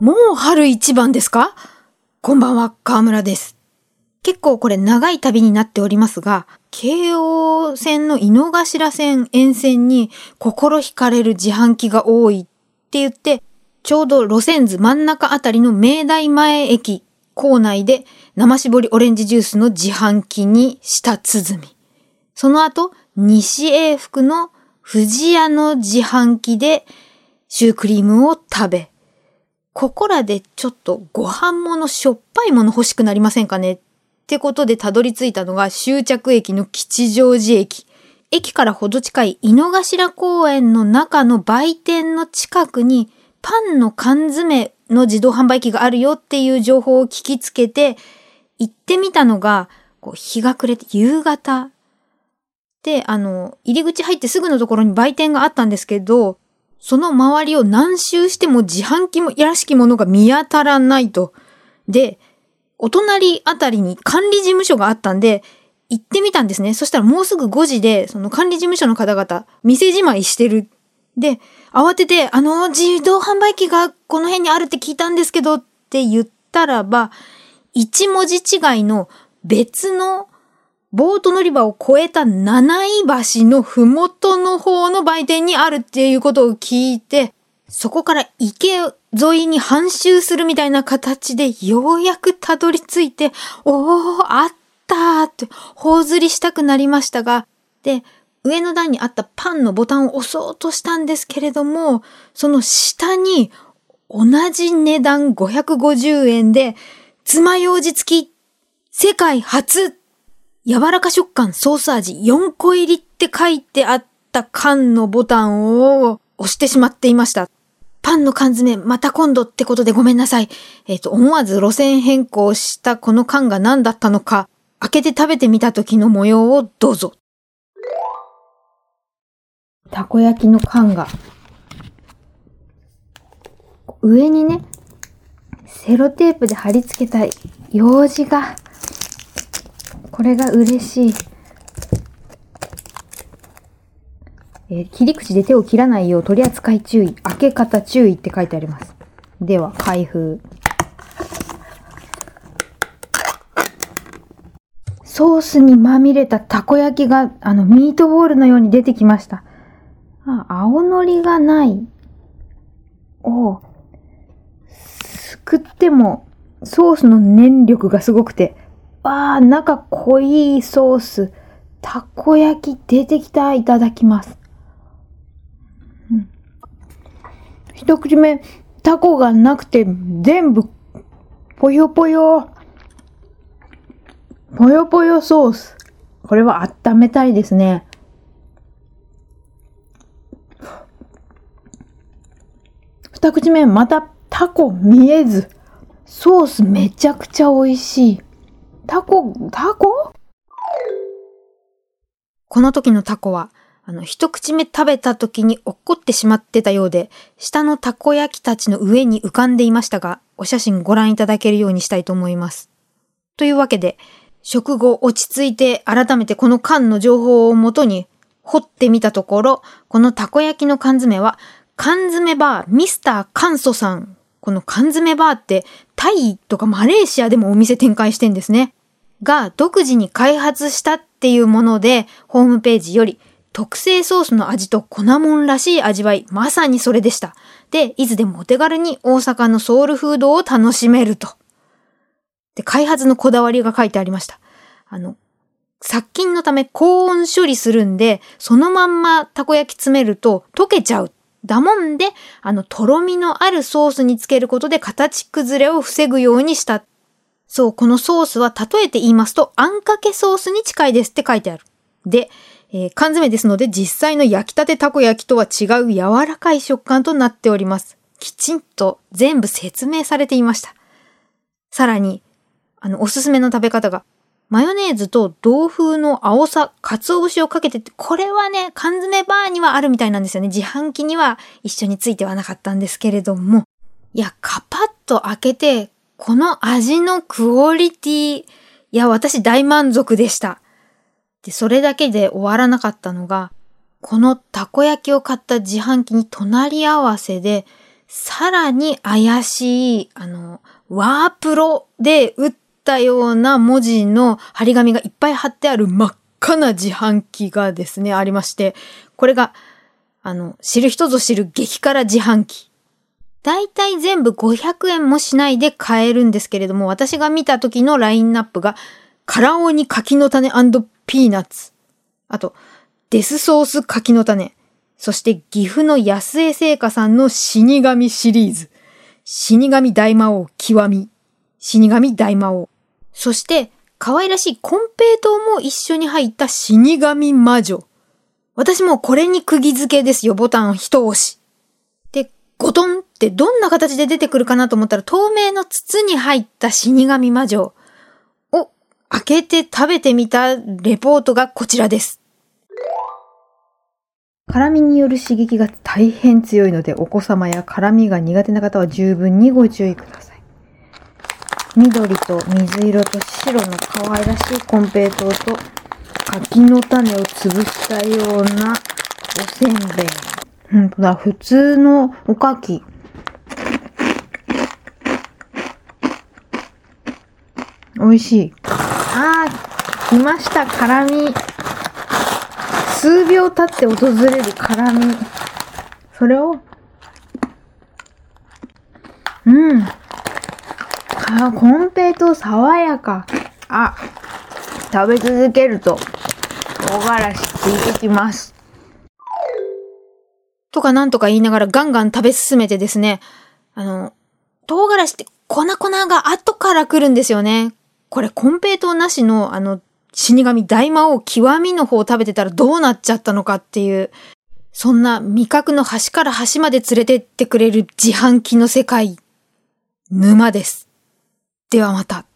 もう春一番ですか？こんばんは、河村です。結構これ長い旅になっておりますが、京王線の井の頭線沿線に心惹かれる自販機が多いって言って、ちょうど路線図真ん中あたりの明大前駅構内で生搾りオレンジジュースの自販機に舌鼓。その後、西永福の藤屋の自販機でシュークリームを食べ、ここらでちょっとご飯ものしょっぱいもの欲しくなりませんかねってことでたどり着いたのが終着駅の吉祥寺駅。駅からほど近い井の頭公園の中の売店の近くにパンの缶詰の自動販売機があるよっていう情報を聞きつけて行ってみたのがこう日が暮れて夕方で、あの、入り口入ってすぐのところに売店があったんですけど、その周りを何周しても自販機もやらしきものが見当たらないと。で、お隣あたりに管理事務所があったんで、行ってみたんですね。そしたらもうすぐ5時で、その管理事務所の方々、店じまいしてる。で、慌てて、あの、自動販売機がこの辺にあるって聞いたんですけどって言ったらば、一文字違いの別のボート乗り場を越えた七井橋のふもとの方の売店にあるっていうことを聞いて、そこから池沿いに半周するみたいな形でようやくたどり着いて、おー、あったーって、頬ずりしたくなりましたが、で、上の段にあったパンのボタンを押そうとしたんですけれども、その下に同じ値段550円で、爪楊枝付き、世界初柔らか食感ソース味4個入りって書いてあった缶のボタンを押してしまっていました。パンの缶詰また今度ってことでごめんなさい。えっ、と、思わず路線変更したこの缶が何だったのか、開けて食べてみた時の模様をどうぞ。たこ焼きの缶が、上にね、セロテープで貼り付けた用紙が、これが嬉しい。え切り口で手を切らないよう取り扱い注意、開け方注意って書いてあります。では、開封。ソースにまみれたたこ焼きが、あの、ミートボールのように出てきました。あ、青のりがない。おすくっても、ソースの粘力がすごくて、わあ、中濃いソース。たこ焼き出てきた。いただきます。うん一口目、タコがなくて、全部、ぽよぽよ。ぽよぽよソース。これは温めたいですね。二口目、またタコ見えず。ソースめちゃくちゃ美味しい。タコ、タコ？この時のタコは、あの、一口目食べた時に落っこってしまってたようで、下のたこ焼きたちの上に浮かんでいましたが、お写真ご覧いただけるようにしたいと思います。というわけで、食後落ち着いて改めてこの缶の情報をもとに掘ってみたところ、このたこ焼きの缶詰は、缶詰バーミスターカンソさん。この缶詰バーって、タイとかマレーシアでもお店展開してんですね。が、独自に開発したっていうもので、ホームページより、特製ソースの味と粉もんらしい味わい、まさにそれでした。で、いつでもお手軽に大阪のソウルフードを楽しめると。で、開発のこだわりが書いてありました。あの、殺菌のため高温処理するんで、そのまんまたこ焼き詰めると溶けちゃう。だもんで、あの、とろみのあるソースにつけることで形崩れを防ぐようにした。そう、このソースは例えて言いますと、あんかけソースに近いですって書いてある。で、えー缶詰ですので実際の焼きたてたこ焼きとは違う柔らかい食感となっております。きちんと全部説明されていました。さらに、あの、おすすめの食べ方が、マヨネーズと同風の青さ、鰹節をかけてって、これはね、缶詰バーにはあるみたいなんですよね。自販機には一緒についてはなかったんですけれども。いや、カパッと開けて、この味のクオリティ、いや、私大満足でした。で、それだけで終わらなかったのが、このたこ焼きを買った自販機に隣り合わせで、さらに怪しい、あの、ワープロで打ったような文字の張り紙がいっぱい貼ってある真っ赤な自販機がですね、ありまして、これが、あの、知る人ぞ知る激辛自販機。だいたい全部500円もしないで買えるんですけれども、私が見た時のラインナップが、カラオニ柿の種ピーナッツ。あと、デスソース柿の種。そして岐阜の安江製菓さんの死神シリーズ。死神大魔王極み。死神大魔王。そして、可愛らしいコンペイトーも一緒に入った死神魔女。私もこれに釘付けですよ、ボタンを一押し。で、ゴトンってどんな形で出てくるかなと思ったら透明の筒に入った死神魔女を開けて食べてみたレポートがこちらです。辛みによる刺激が大変強いので、お子様や辛みが苦手な方は十分にご注意ください。緑と水色と白の可愛らしいコンペイトーと柿の種を潰したようなおせん。べい。ほん。とだ、普通のおかき。美味しい。あー、来ました、辛み。数秒経って訪れる辛み。それを、うん。あ、コンペイト爽やか。あ、食べ続けると、唐辛子ついてきます。とかなんとか言いながらガンガン食べ進めてですね、あの、唐辛子って粉粉が後から来るんですよね。これコンペイトなしのあの死神大魔王極みの方を食べてたらどうなっちゃったのかっていう、そんな味覚の端から端まで連れてってくれる自販機の世界、沼です。ではまた。